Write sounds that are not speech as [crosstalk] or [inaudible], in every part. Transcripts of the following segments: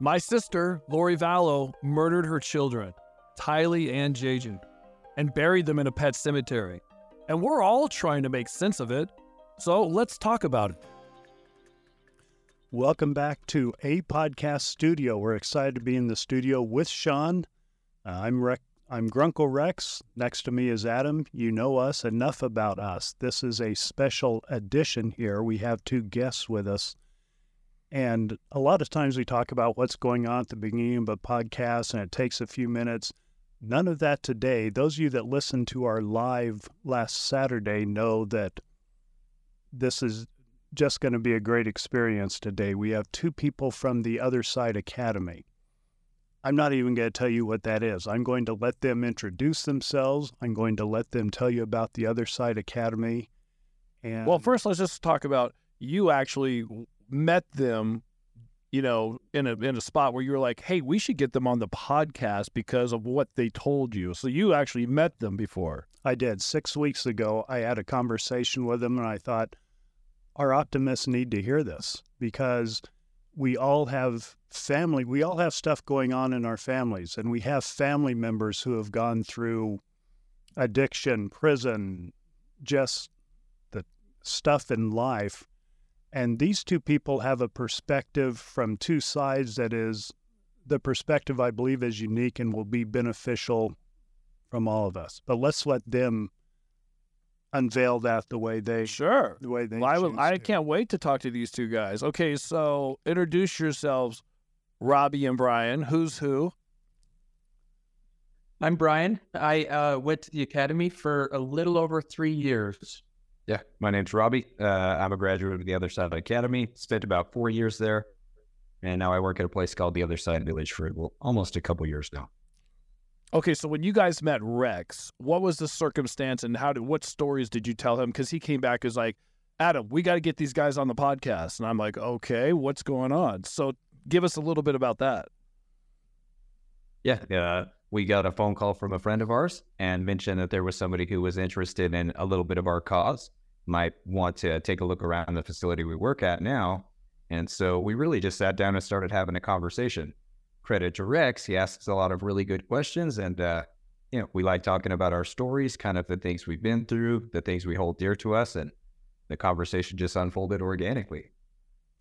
My sister, Lori Vallow, murdered her children, Tylee and JJ, and buried them in a pet cemetery. And we're all trying to make sense of it. So let's talk about it. Welcome back to a podcast studio. We're excited to be in the studio with Sean. Uh, I'm Rec- I'm Grunkle Rex. Next to me is Adam. You know us enough about us. This is a special edition here. We have two guests with us. And a lot of times we talk about what's going on at the beginning of a podcast and it takes a few minutes. None of that today. Those of you that listened to our live last Saturday know that this is just going to be a great experience today. We have two people from the Other Side Academy. I'm not even going to tell you what that is. I'm going to let them introduce themselves. I'm going to let them tell you about the Other Side Academy. And Well, first, let's just talk about you actually met them, you know, in a in a spot where you were like, "Hey, we should get them on the podcast because of what they told you." So you actually met them before. I did. Six weeks ago, I had a conversation with them, and I thought, our optimists need to hear this because we all have family, we all have stuff going on in our families, and we have family members who have gone through addiction, prison, just the stuff in life. And these two people have a perspective from two sides that is the perspective I believe is unique and will be beneficial from all of us. But let's let them unveil that the way they Sure. the way they Well, I, would, choose I can't wait to talk to these two guys. Okay, so introduce yourselves, Robbie and Bryan. Who's who? I'm Bryan. I uh, went to the academy for a little over three years. Yeah, my name's Robbie. Uh, I'm a graduate of the Other Side Academy. Spent about four years there, and now I work at a place called the Other Side Village for well, almost a couple years now. Okay, so when you guys met Rex, what was the circumstance and how did what stories did you tell him? Because he came back as like, Adam, we got to get these guys on the podcast, and I'm like, okay, what's going on? So give us a little bit about that. Yeah, uh, we got a phone call from a friend of ours and mentioned that there was somebody who was interested in a little bit of our cause, might want to take a look around the facility we work at now. And so we really just sat down and started having a conversation. Credit to Rex, he asks a lot of really good questions, and uh, you know we like talking about our stories, kind of the things we've been through, the things we hold dear to us, and the conversation just unfolded organically.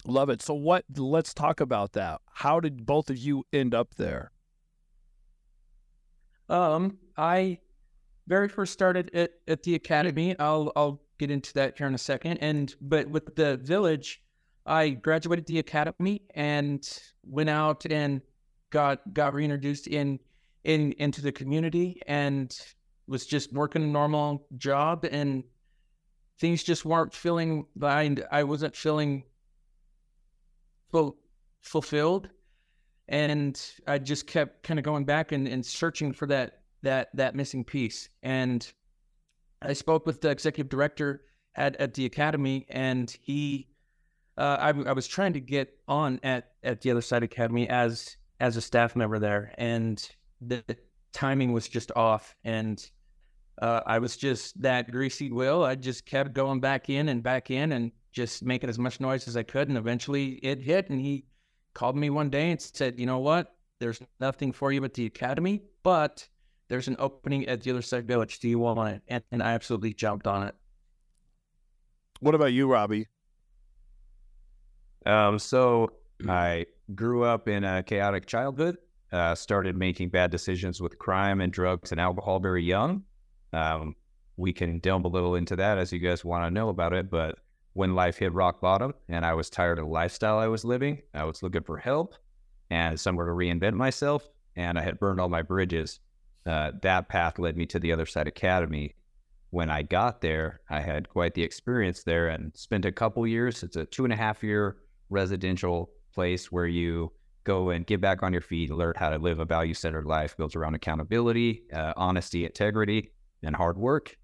Love it. So what? Let's talk about that. How did both of you end up there? Um, I very first started at, at the academy. I'll I'll get into that here in a second. And but with the village, I graduated the academy and went out and got got reintroduced in in into the community and was just working a normal job and things just weren't feeling behind I wasn't feeling full, fulfilled and I just kept kind of going back and, and searching for that that that missing piece. And I spoke with the executive director at, at the academy, and he, uh, I, I was trying to get on at at the other side academy as as a staff member there, and the, timing was just off, and uh, I was just that greasy wheel. I just kept going back in and back in, and just making as much noise as I could, and eventually it hit, and he called me one day and said, "You know what? There's nothing for you at the academy, but there's an opening at the other side village. Do you want it?" And, and I absolutely jumped on it. What about you, Robbie? Um, so I grew up in a chaotic childhood. Uh, started making bad decisions with crime and drugs and alcohol very young. Um, we can delve a little into that as you guys want to know about it. But when life hit rock bottom and I was tired of the lifestyle I was living, I was looking for help and somewhere to reinvent myself. And I had burned all my bridges. Uh, that path led me to the Other Side Academy. When I got there, I had quite the experience there and spent a couple years. It's a two and a half year residential place where you go and get back on your feet, learn how to live a value centered life built around accountability, uh, honesty, integrity, and hard work.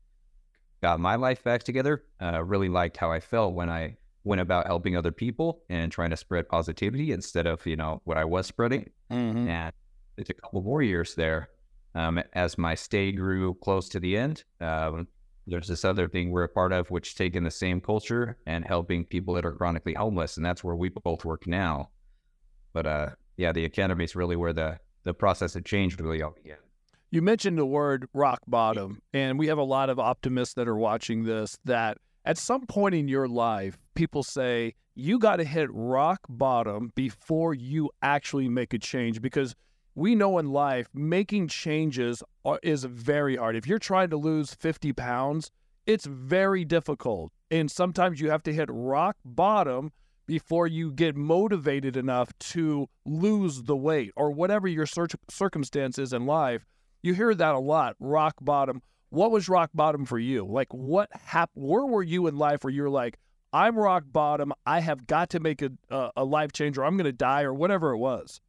Got my life back together. Uh, really liked how I felt when I went about helping other people and trying to spread positivity instead of you know what I was spreading. Mm-hmm. And it's a couple more years there. Um, as my stay grew close to the end, um, there's this other thing we're a part of, which taking the same culture and helping people that are chronically homeless, and that's where we both work now. But uh, yeah, the academy is really where the the process of change really all began. You mentioned the word rock bottom, and we have a lot of optimists that are watching this that at some point in your life, people say you got to hit rock bottom before you actually make a change because we know in life making changes are, is very hard. If you're trying to lose 50 pounds, it's very difficult. And sometimes you have to hit rock bottom before you get motivated enough to lose the weight or whatever your circumstances in life. You hear that a lot, rock bottom. What was rock bottom for you? Like what happened? Where were you in life where you're like, I'm rock bottom. I have got to make a, a, a life change or I'm going to die or whatever it was.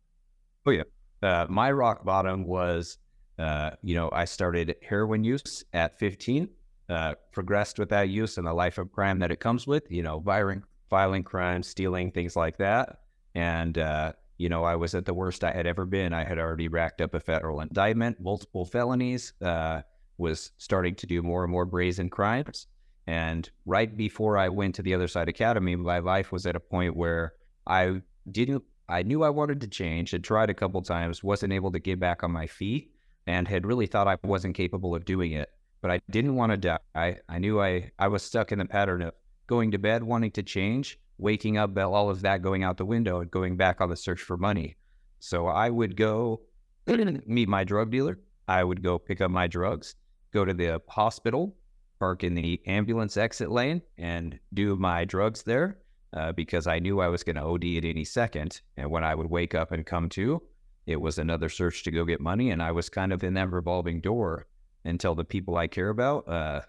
Oh, yeah. Uh, my rock bottom was, uh, you know, I started heroin use at 15, uh, progressed with that use and the life of crime that it comes with, you know, violent, violent crime, stealing, things like that. And, uh, you know, I was at the worst I had ever been. I had already racked up a federal indictment, multiple felonies, uh, was starting to do more and more brazen crimes. And right before I went to the Other Side Academy, my life was at a point where I didn't, I knew I wanted to change, had tried a couple times, wasn't able to get back on my feet, and had really thought I wasn't capable of doing it. But I didn't want to die. I, I knew I, I was stuck in the pattern of going to bed, wanting to change, waking up, all of that going out the window, and going back on the search for money. So I would go [clears throat] meet my drug dealer. I would go pick up my drugs, go to the hospital, park in the ambulance exit lane and do my drugs there uh, because I knew I was going to OD at any second. And when I would wake up and come to, it was another search to go get money. And I was kind of in that revolving door until the people I care about, uh,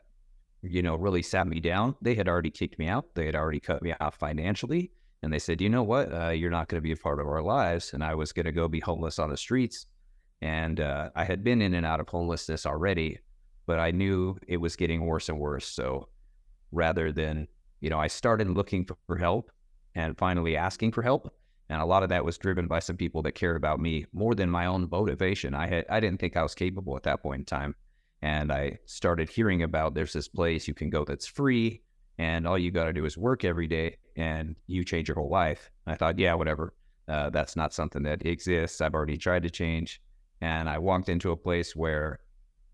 you know, really sat me down. They had already kicked me out, they had already cut me off financially. And they said, you know what? Uh, you're not going to be a part of our lives. And I was going to go be homeless on the streets. And uh, I had been in and out of homelessness already but I knew it was getting worse and worse. So rather than, you know, I started looking for help and finally asking for help. And a lot of that was driven by some people that care about me more than my own motivation. I had I didn't think I was capable at that point in time. And I started hearing about there's this place you can go that's free and all you got to do is work every day and you change your whole life. I thought, yeah, whatever. Uh, that's not something that exists. I've already tried to change. And I walked into a place where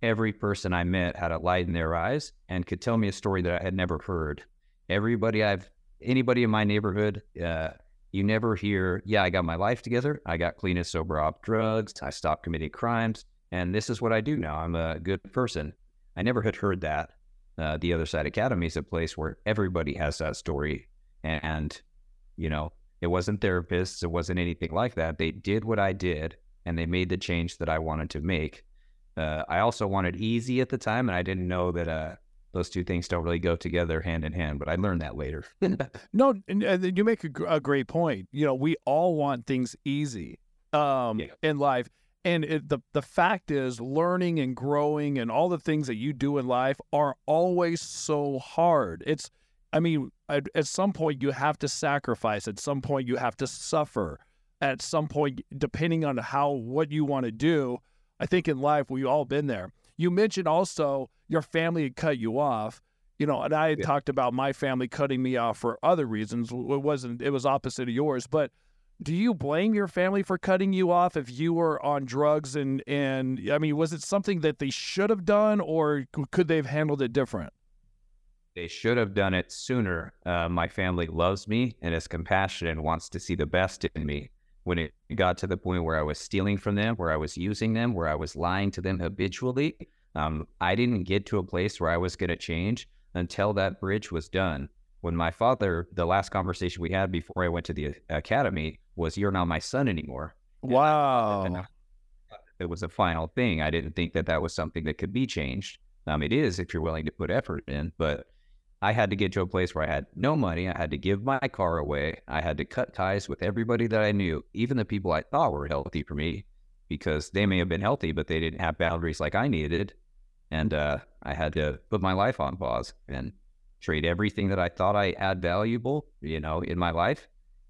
every person I met had a light in their eyes and could tell me a story that I had never heard. Everybody I've, anybody in my neighborhood, uh, you never hear, yeah, I got my life together. I got clean and sober off drugs. I stopped committing crimes. And this is what I do now. I'm a good person. I never had heard that. Uh, the Other Side Academy is a place where everybody has that story. And, you know, it wasn't therapists, it wasn't anything like that. They did what I did and they made the change that I wanted to make. Uh, I also wanted easy at the time, and I didn't know that uh, those two things don't really go together hand in hand. But I learned that later. [laughs] no, and, and you make a, a, great point. You know, we all want things easy um, yeah. in life, and it, the the fact is, learning and growing and all the things that you do in life are always so hard. It's, I mean, at, at some point you have to sacrifice. At some point you have to suffer. At some point, depending on how what you want to do I think in life we've all been there. You mentioned also your family had cut you off, you know, and I had yeah. talked about my family cutting me off for other reasons. It wasn't it was opposite of yours, but do you blame your family for cutting you off if you were on drugs and and I mean, was it something that they should have done or could they have handled it different? They should have done it sooner. Uh, my family loves me and is compassionate and wants to see the best in me when it got to the point where I was stealing from them, where I was using them, where I was lying to them habitually, um, I didn't get to a place where I was going to change until that bridge was done. When my father, the last conversation we had before I went to the academy was, You're not my son anymore. Wow. And it was a final thing. I didn't think that that was something that could be changed. Um, it is if you're willing to put effort in, but I had to get to a place where I had no money. I had to give my car away. I had to cut ties with everybody that I knew, even the people I thought were healthy for me, because they may have been healthy, but they didn't have boundaries like I needed. And uh, I had to put my life on pause and trade everything that I thought I had valuable, you know, in my life.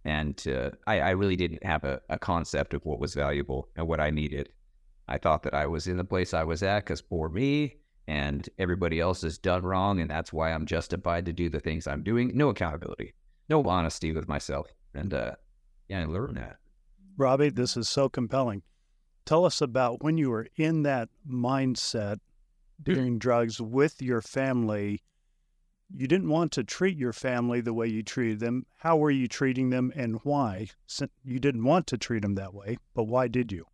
And uh, I, I, really didn't have a, a concept of what was valuable and what I needed. I thought that I was in the place I was at because for me, and everybody else is done wrong and that's why I'm justified to do the things I'm doing. No accountability, no honesty with myself. And uh yeah, I learned that. Robbie, this is so compelling. Tell us about when you were in that mindset doing drugs with your family. You didn't want to treat your family the way you treated them. How were you treating them and why? You didn't want to treat them that way, but why did you?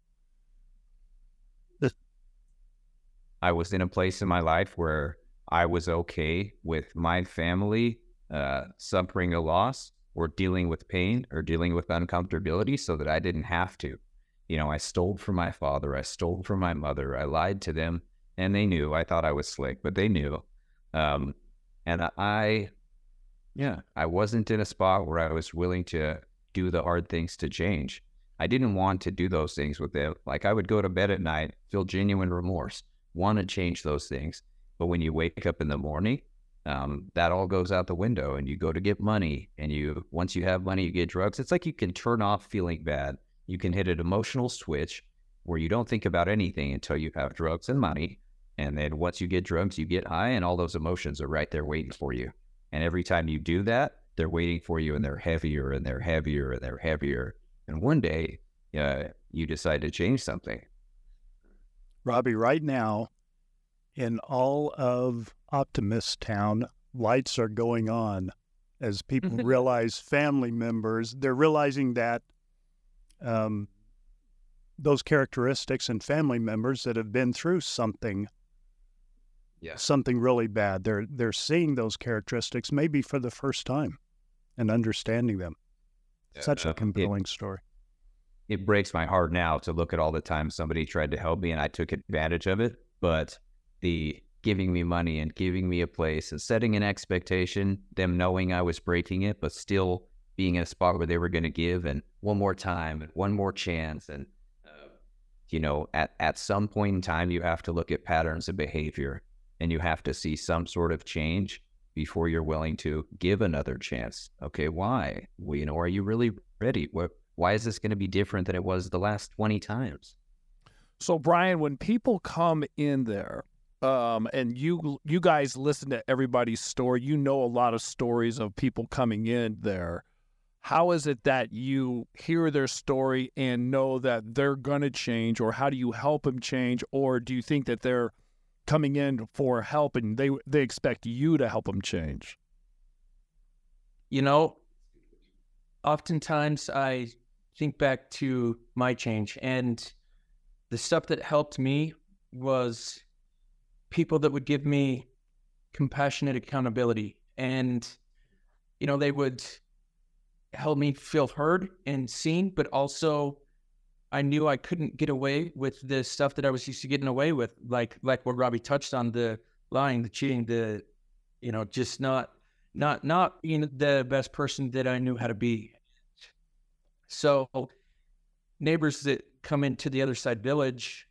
I was in a place in my life where I was okay with my family uh, suffering a loss or dealing with pain or dealing with uncomfortability so that I didn't have to. You know, I stole from my father, I stole from my mother, I lied to them, and they knew. I thought I was slick, but they knew. Um, and I, yeah, I wasn't in a spot where I was willing to do the hard things to change. I didn't want to do those things with them. Like I would go to bed at night, feel genuine remorse want to change those things. But when you wake up in the morning, um, that all goes out the window and you go to get money. And you, once you have money, you get drugs. It's like you can turn off feeling bad. You can hit an emotional switch where you don't think about anything until you have drugs and money. And then once you get drugs, you get high, and all those emotions are right there waiting for you. And every time you do that, they're waiting for you and they're heavier and they're heavier and they're heavier. And one day, uh, you decide to change something. Robbie, right now, in all of Optimist Town, lights are going on as people mm-hmm. realize family members, they're realizing that um, those characteristics and family members that have been through something yeah. something really bad. They're they're seeing those characteristics maybe for the first time and understanding them. Yeah, Such a compelling it, story it breaks my heart now to look at all the times somebody tried to help me and I took advantage of it. But the giving me money and giving me a place and setting an expectation, them knowing I was breaking it, but still being in a spot where they were going to give and one more time and one more chance. And, uh, you know, at, at some point in time, you have to look at patterns of behavior and you have to see some sort of change before you're willing to give another chance. Okay, why? Well, you know, are you really ready? What why is this going to be different than it was the last 20 times? So, Bryan, when people come in there, um, and you you guys listen to everybody's story, you know a lot of stories of people coming in there. How is it that you hear their story and know that they're going to change, or how do you help them change, or do you think that they're coming in for help and they they expect you to help them change? You know, oftentimes I think back to my change and the stuff that helped me was people that would give me compassionate accountability and you know they would help me feel heard and seen but also i knew i couldn't get away with the stuff that i was used to getting away with like like what robbie touched on the lying the cheating the you know just not not not being the best person that i knew how to be. So neighbors that come into the other side village,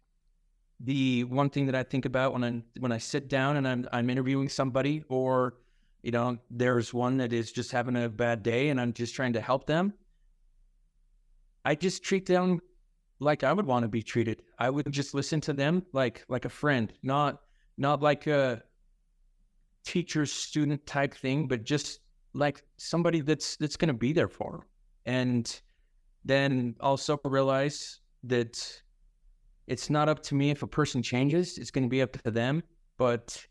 the one thing that I think about when I when I sit down and I'm I'm interviewing somebody or you know there's one that is just having a bad day and I'm just trying to help them, I just treat them like I would want to be treated. I would just listen to them like like a friend, not not like a teacher student type thing, but just like somebody that's that's going to be there for them. And then also realize that it's not up to me if a person changes, it's going to be up to them. But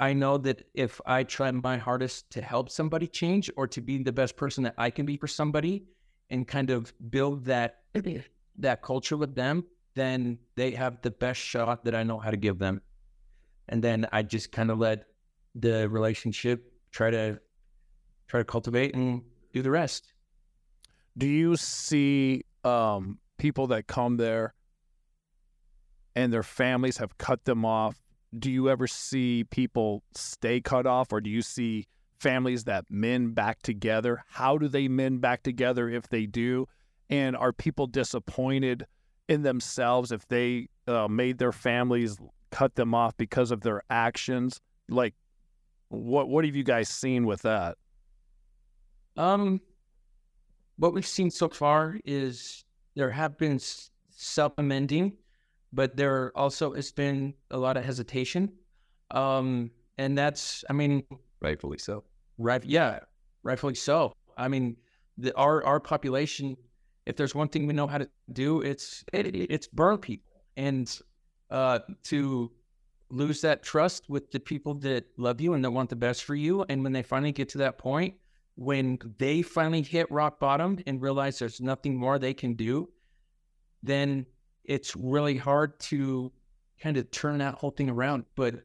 I know that if I try my hardest to help somebody change or to be the best person that I can be for somebody and kind of build that that culture with them, then they have the best shot that I know how to give them. And then I just kind of let the relationship try to try to cultivate and do the rest do you see um, people that come there and their families have cut them off? Do you ever see people stay cut off, or do you see families that mend back together? How do they mend back together if they do? And are people disappointed in themselves if they uh, made their families cut them off because of their actions? Like, what what have you guys seen with that? Um, what we've seen so far is there have been self-amending but there also has been a lot of hesitation. Um, and that's, I mean, rightfully so. Right. Yeah. Rightfully so. I mean, the, our, our population if there's one thing we know how to do, it's it, it's burn people and uh, to lose that trust with the people that love you and that want the best for you. And when they finally get to that point, when they finally hit rock bottom and realize there's nothing more they can do, then it's really hard to kind of turn that whole thing around. But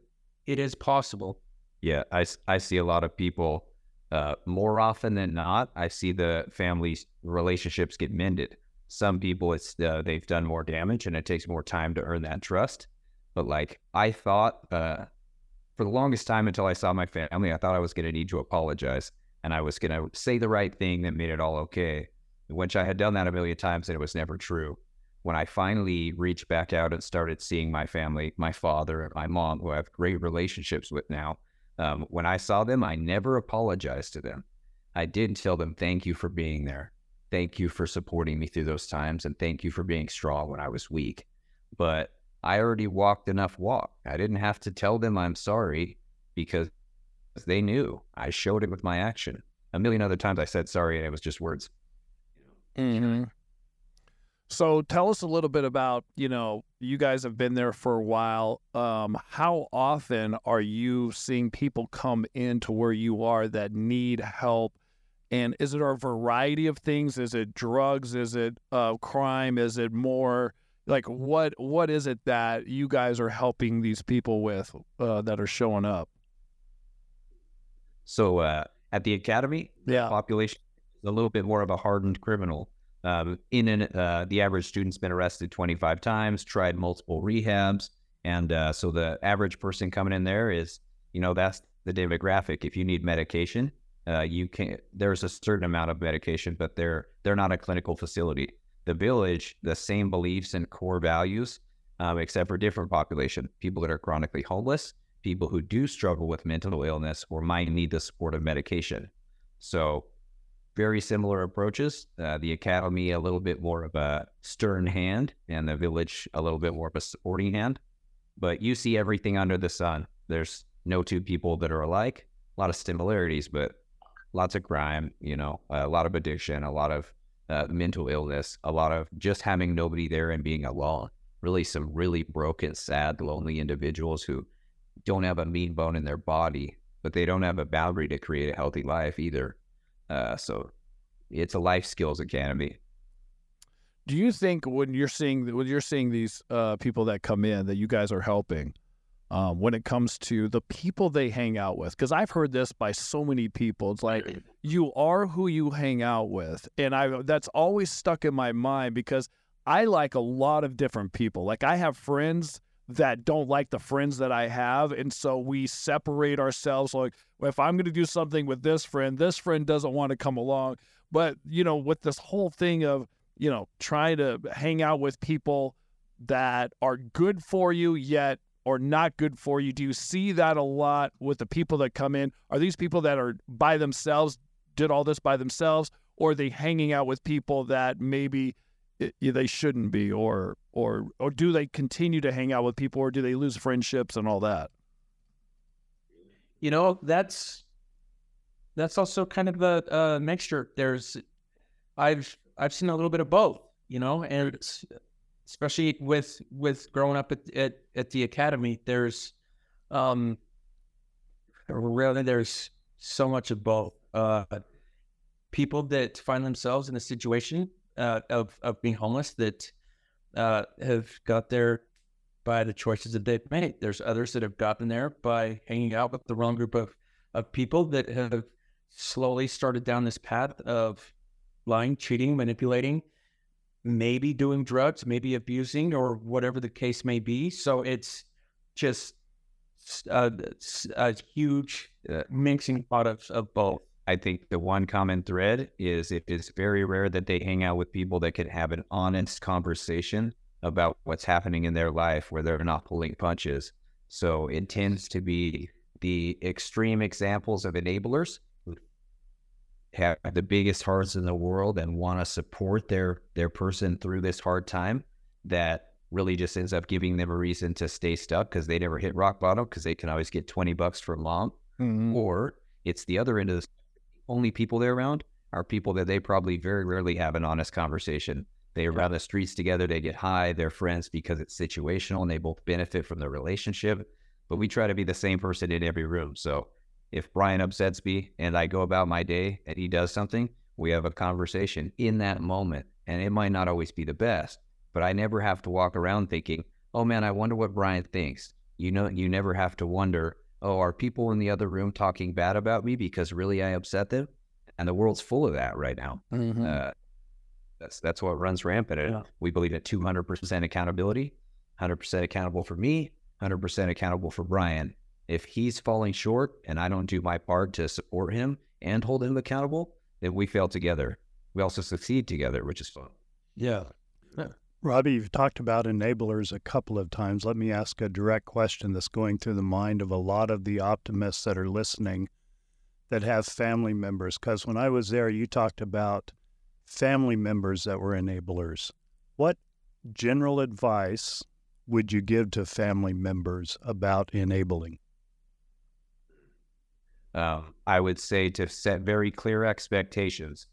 it is possible. Yeah, I, I see a lot of people uh, more often than not. I see the family relationships get mended. Some people, it's uh, they've done more damage, and it takes more time to earn that trust. But like I thought, uh, for the longest time until I saw my family, I thought I was going to need to apologize, and I was going to say the right thing that made it all okay. Which I had done that a million times, and it was never true. When I finally reached back out and started seeing my family, my father and my mom, who I have great relationships with now, um, when I saw them, I never apologized to them. I did tell them, thank you for being there. Thank you for supporting me through those times. And thank you for being strong when I was weak. But I already walked enough walk. I didn't have to tell them I'm sorry because they knew. I showed it with my action. A million other times I said sorry and it was just words. Mm-hmm. So tell us a little bit about, you know, you guys have been there for a while. Um, how often are you seeing people come into where you are that need help? And is it a variety of things? Is it drugs? Is it uh, crime? Is it more like what? What is it that you guys are helping these people with uh, that are showing up? So uh, at the academy, yeah, population is a little bit more of a hardened criminal. Um, in an, uh, the average student's been arrested 25 times, tried multiple rehabs, and uh, so the average person coming in there is, you know, that's the demographic. If you need medication, uh, you can. There's a certain amount of medication, but they're they're not a clinical facility. The village, the same beliefs and core values, um, except for different population. People that are chronically homeless, people who do struggle with mental illness or might need the support of medication. So very similar approaches. Uh, the academy a little bit more of a stern hand, and the village a little bit more of a supporting hand. But you see everything under the sun. There's no two people that are alike. A lot of similarities, but lots of crime. You know, a lot of addiction, a lot of uh, mental illness, a lot of just having nobody there and being alone. Really, some really broken, sad, lonely individuals who don't have a mean bone in their body, but they don't have a boundary to create a healthy life either. Uh, so it's a life skills academy. Do you think when you're seeing when you're seeing these uh, people that come in that you guys are helping, um, when it comes to the people they hang out with? Because I've heard this by so many people. It's like you are who you hang out with, and I that's always stuck in my mind because I like a lot of different people. Like I have friends that don't like the friends that I have. And so we separate ourselves. Like, if I'm going to do something with this friend, this friend doesn't want to come along. But, you know, with this whole thing of, you know, trying to hang out with people that are good for you, yet or not good for you, do you see that a lot with the people that come in? Are these people that are by themselves, did all this by themselves, or are they hanging out with people that maybe they shouldn't be or or or do they continue to hang out with people or do they lose friendships and all that? You know that's that's also kind of a, a mixture. There's i've i've seen a little bit of both you know and especially with with growing up at at, at the academy there's um really there's so much of both uh people that find themselves in a situation uh, of of being homeless that uh, have got there by the choices that they've made. There's others that have gotten there by hanging out with the wrong group of of people that have slowly started down this path of lying, cheating, manipulating, maybe doing drugs, maybe abusing, or whatever the case may be. So it's just a, a huge uh, mixing pot of, of both. I think the one common thread is it is very rare that they hang out with people that can have an honest conversation about what's happening in their life where they're not pulling punches. So it tends to be the extreme examples of enablers who have the biggest hearts in the world and want to support their their person through this hard time that really just ends up giving them a reason to stay stuck because they never hit rock bottom because they can always get 20 bucks for mom mm-hmm. or it's the other end of the only people they're around are people that they probably very rarely have an honest conversation. They are around the streets together, they get high, they're friends because it's situational and they both benefit from the relationship. But we try to be the same person in every room. So if Bryan upsets me and I go about my day and he does something, we have a conversation in that moment. And it might not always be the best, but I never have to walk around thinking, oh man, I wonder what Bryan thinks. You know, you never have to wonder, oh, are people in the other room talking bad about me because really I upset them? And the world's full of that right now. Mm-hmm. Uh, that's that's what runs rampant. And Yeah. we believe in 200% accountability, 100% accountable for me, 100% accountable for Bryan. If he's falling short and I don't do my part to support him and hold him accountable, then we fail together. We also succeed together, which is fun. Yeah. Robbie, you've talked about enablers a couple of times. Let me ask a direct question that's going through the mind of a lot of the optimists that are listening that have family members. Because when I was there, you talked about family members that were enablers. What general advice would you give to family members about enabling? Um, I would say to set very clear expectations,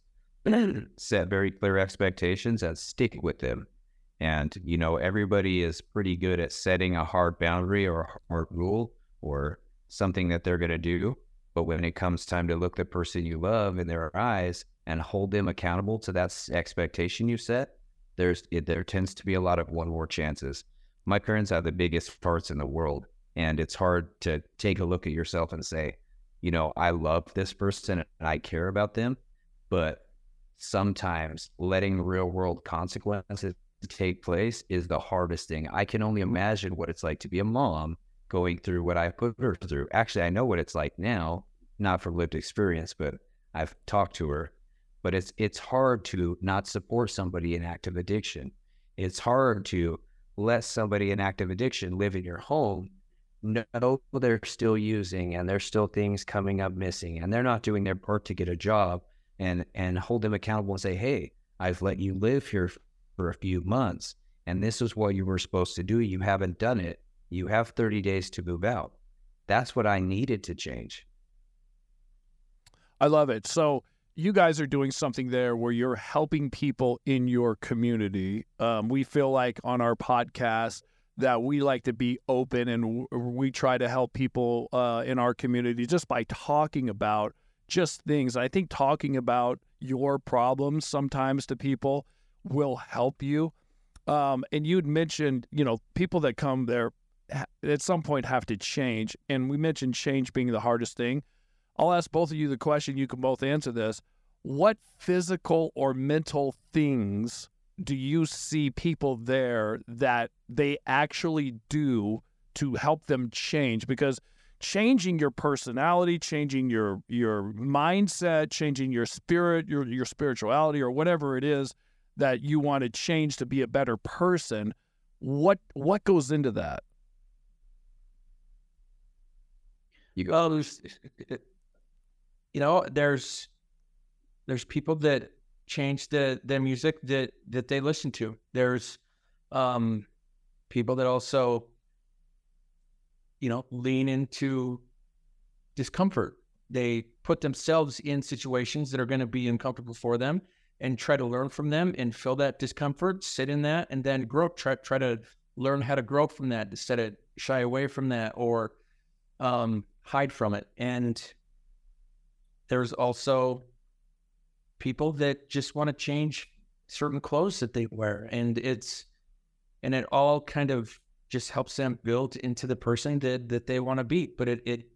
[clears throat] set very clear expectations and stick with them. And, you know, everybody is pretty good at setting a hard boundary or a hard rule or something that they're going to do. But when it comes time to look the person you love in their eyes and hold them accountable to that expectation you set, there's it, there tends to be a lot of one more chances. My parents have the biggest hearts in the world, and it's hard to take a look at yourself and say, you know, I love this person and I care about them, but sometimes letting real world consequences take place is the hardest thing. I can only mm-hmm. imagine what it's like to be a mom going through what I put her through. Actually, I know what it's like now, not from lived experience, but I've talked to her. But it's it's hard to not support somebody in active addiction. It's hard to let somebody in active addiction live in your home know they're still using and there's still things coming up missing and they're not doing their part to get a job and and hold them accountable and say hey i've let you live here for a few months and this is what you were supposed to do you haven't done it you have 30 days to move out that's what i needed to change I love it. So you guys are doing something there where you're helping people in your community. Um, we feel like on our podcast that we like to be open and we try to help people uh, in our community just by talking about just things. I think talking about your problems sometimes to people will help you. Um, and you'd mentioned, you know, people that come there at some point have to change. And we mentioned change being the hardest thing. I'll ask both of you the question. You can both answer this. What physical or mental things do you see people there that they actually do to help them change? Because changing your personality, changing your your mindset, changing your spirit, your your spirituality, or whatever it is that you want to change to be a better person, what what goes into that? you go Well, [laughs] you know, there's there's people that change the the music that that they listen to. There's um people that also, you know, lean into discomfort. They put themselves in situations that are going to be uncomfortable for them and try to learn from them and feel that discomfort, sit in that, and then grow. Try try to learn how to grow from that instead of shy away from that or um, hide from it. And there's also people that just want to change certain clothes that they wear, and it's and it all kind of just helps them build into the person that that they want to be. But it it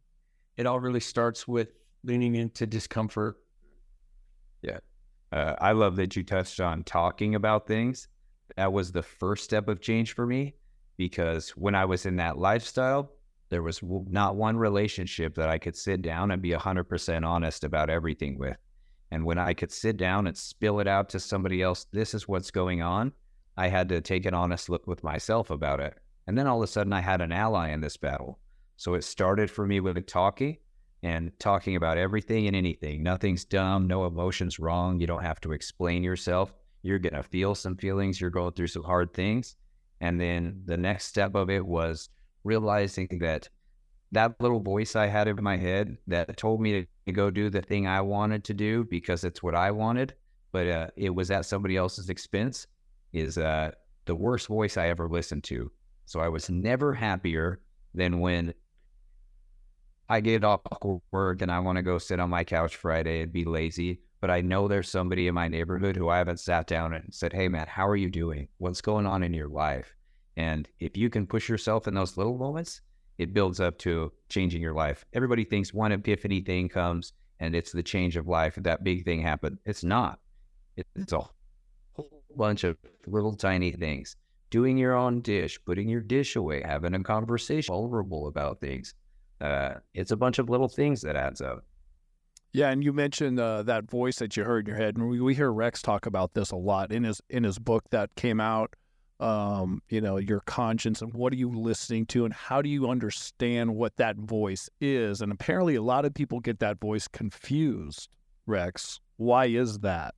it all really starts with leaning into discomfort. Uh, I love that you touched on talking about things. That was the first step of change for me because when I was in that lifestyle, there was not one relationship that I could sit down and be 100% honest about everything with. And when I could sit down and spill it out to somebody else, this is what's going on, I had to take an honest look with myself about it. And then all of a sudden, I had an ally in this battle. So it started for me with a talking and talking about everything and anything. Nothing's dumb, no emotions wrong. You don't have to explain yourself. You're going to feel some feelings. You're going through some hard things. And then the next step of it was realizing that that little voice I had in my head that told me to go do the thing I wanted to do because it's what I wanted, but uh, it was at somebody else's expense, is uh, the worst voice I ever listened to. So I was never happier than when I get off work and I want to go sit on my couch Friday and be lazy. But I know there's somebody in my neighborhood who I haven't sat down and said, Hey, man, how are you doing? What's going on in your life? And if you can push yourself in those little moments, it builds up to changing your life. Everybody thinks one epiphany thing comes and it's the change of life. That big thing happened. It's not. It's a whole bunch of little tiny things. Doing your own dish, putting your dish away, having a conversation, vulnerable about things. Uh, it's a bunch of little things that adds up. Yeah, and you mentioned uh, that voice that you heard in your head, and we, we hear Rex talk about this a lot in his in his book that came out um, you know, your conscience and what are you listening to and how do you understand what that voice is? And apparently a lot of people get that voice confused, Rex. Why is that?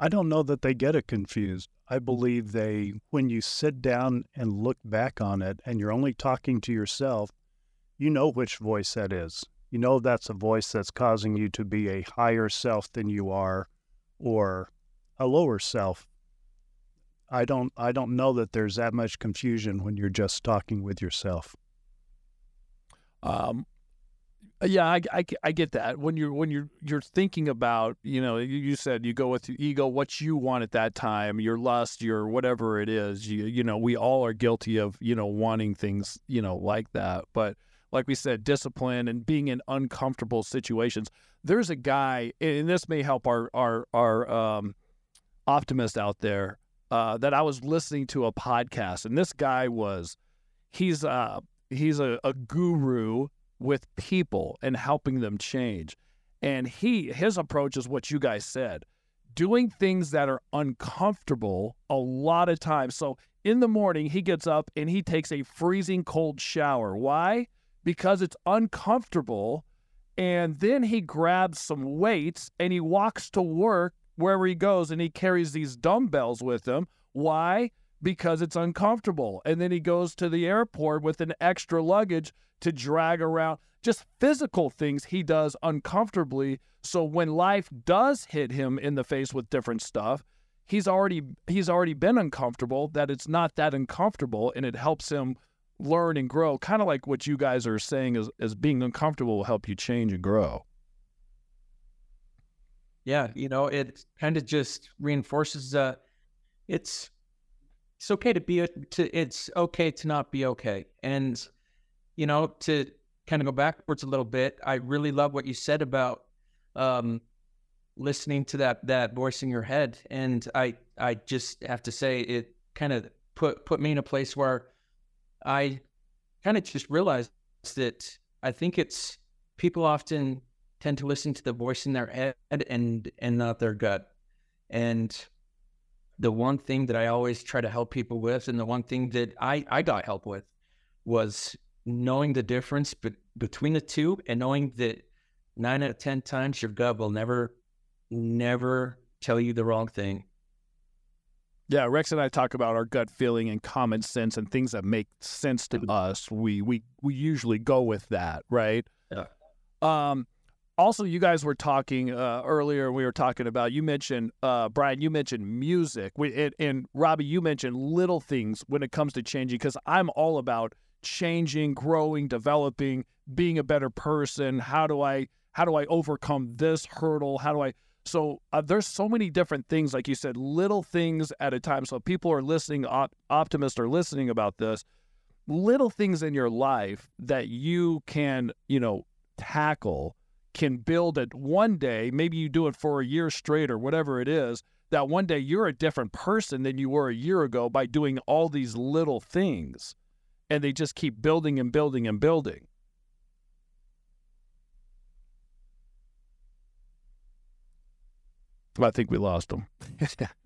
I don't know that they get it confused. I believe they, when you sit down and look back on it and you're only talking to yourself, you know which voice that is. You know that's a voice that's causing you to be a higher self than you are or a lower self I don't I don't know that there's that much confusion when you're just talking with yourself. Um, yeah, I, I, I, get that. When you're when you're you're thinking about, you know, you, you said you go with your ego, what you want at that time, your lust, your whatever it is. You you know, we all are guilty of you know wanting things you know like that. But like we said, discipline and being in uncomfortable situations. There's a guy, and this may help our our our um, optimist out there uh, that I was listening to a podcast, and this guy was he's uh he's a, a guru with people and helping them change. And he his approach is what you guys said. Doing things that are uncomfortable a lot of times. So in the morning he gets up and he takes a freezing cold shower. Why? Because it's uncomfortable. And then he grabs some weights and he walks to work wherever he goes and he carries these dumbbells with him. Why? Because it's uncomfortable. And then he goes to the airport with an extra luggage to drag around. Just physical things he does uncomfortably. So when life does hit him in the face with different stuff, he's already he's already been uncomfortable that it's not that uncomfortable and it helps him learn and grow kind of like what you guys are saying is, is being uncomfortable will help you change and grow yeah, you know, it kind of just reinforces uh it's it's okay to be a, to it's okay to not be okay. And you know, to kind of go backwards a little bit, I really love what you said about um listening to that that voice in your head and I I just have to say it kind of put put me in a place where I kind of just realized that I think it's people often tend to listen to the voice in their head and and not their gut. And the one thing that I always try to help people with, and the one thing that I I got help with, was knowing the difference be- between the two, and knowing that nine out of ten times your gut will never, never tell you the wrong thing. Yeah, Rex and I talk about our gut feeling and common sense and things that make sense to us. We we we usually go with that, right? Yeah. Um, also you guys were talking uh, earlier we were talking about you mentioned uh, bryan you mentioned music. We, and, and, robbie you mentioned little things when it comes to changing because i'm all about changing growing developing being a better person. How do i how do i overcome this hurdle? How do i so uh, there's so many different things like you said little things at a time. So people are listening op- optimists are listening about this. Little things in your life that you can you know tackle can build it one day, maybe you do it for a year straight or whatever it is, that one day you're a different person than you were a year ago by doing all these little things. And they just keep building and building and building. I think we lost them. [laughs]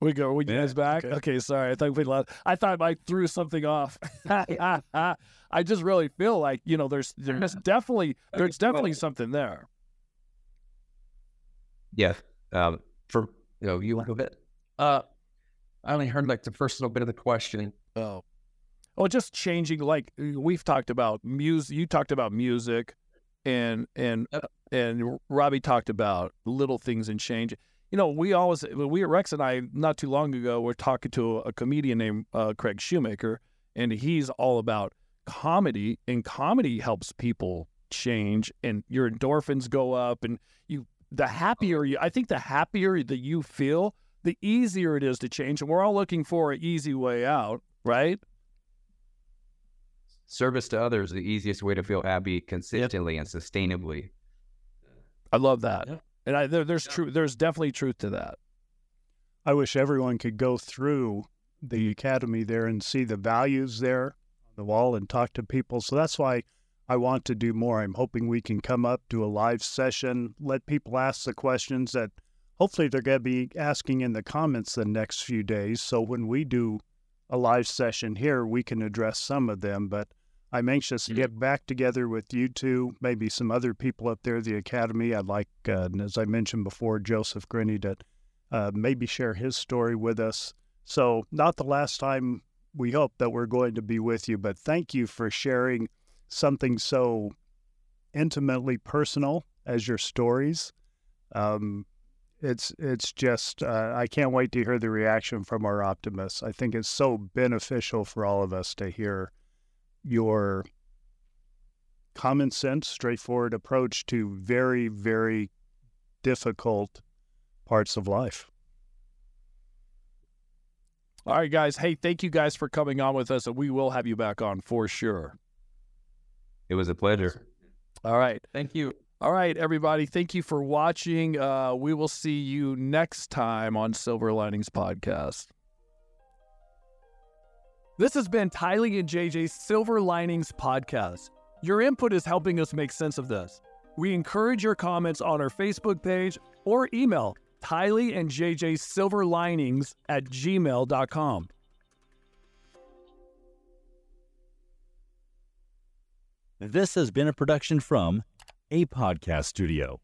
We go. We yeah, guys back? Okay. okay. sorry. I thought we lost. I thought I threw something off. [laughs] I just really feel like you know, there's there's [laughs] definitely there's definitely something there. Yeah. Um. For you know, you want a bit. Uh, I only heard like the first little bit of the question. Oh. Oh, just changing. Like we've talked about music. You talked about music, and and Yep. and Robbie talked about little things and change. You know, we always we at Rex and I not too long ago were talking to a, comedian named uh, Craig Shoemaker, and he's all about comedy, and comedy helps people change, and your endorphins go up, and you the happier you. I think the happier that you feel, the easier it is to change, and we're all looking for an easy way out, right? Service to others, the easiest way to feel happy consistently and sustainably. I love that, Yeah. And I there, there's true. There's definitely truth to that. I wish everyone could go through the academy there and see the values there on the wall and talk to people. So that's why I want to do more. I'm hoping we can come up, do a live session, let people ask the questions that hopefully they're going to be asking in the comments the next few days. So when we do a live session here, we can address some of them. But I'm anxious to get back together with you two, maybe some other people up there at the academy. I'd like, uh, as I mentioned before, Joseph Grenny to uh, maybe share his story with us. So, not the last time we hope that we're going to be with you, but thank you for sharing something so intimately personal as your stories. Um, it's it's just uh, I can't wait to hear the reaction from our optimists. I think it's so beneficial for all of us to hear your common sense, straightforward approach to very very difficult parts of life. All right, guys. Hey, thank you guys for coming on with us, and we will have you back on for sure. It was a pleasure. All right. Thank you. All right, everybody. Thank you for watching. Uh, we will see you next time on Silver Linings Podcast. This has been Tylee and JJ's Silver Linings Podcast. Your input is helping us make sense of this. We encourage your comments on our Facebook page or email Tylee and JJ Silver Linings at gmail.com. This has been a production from a podcast studio.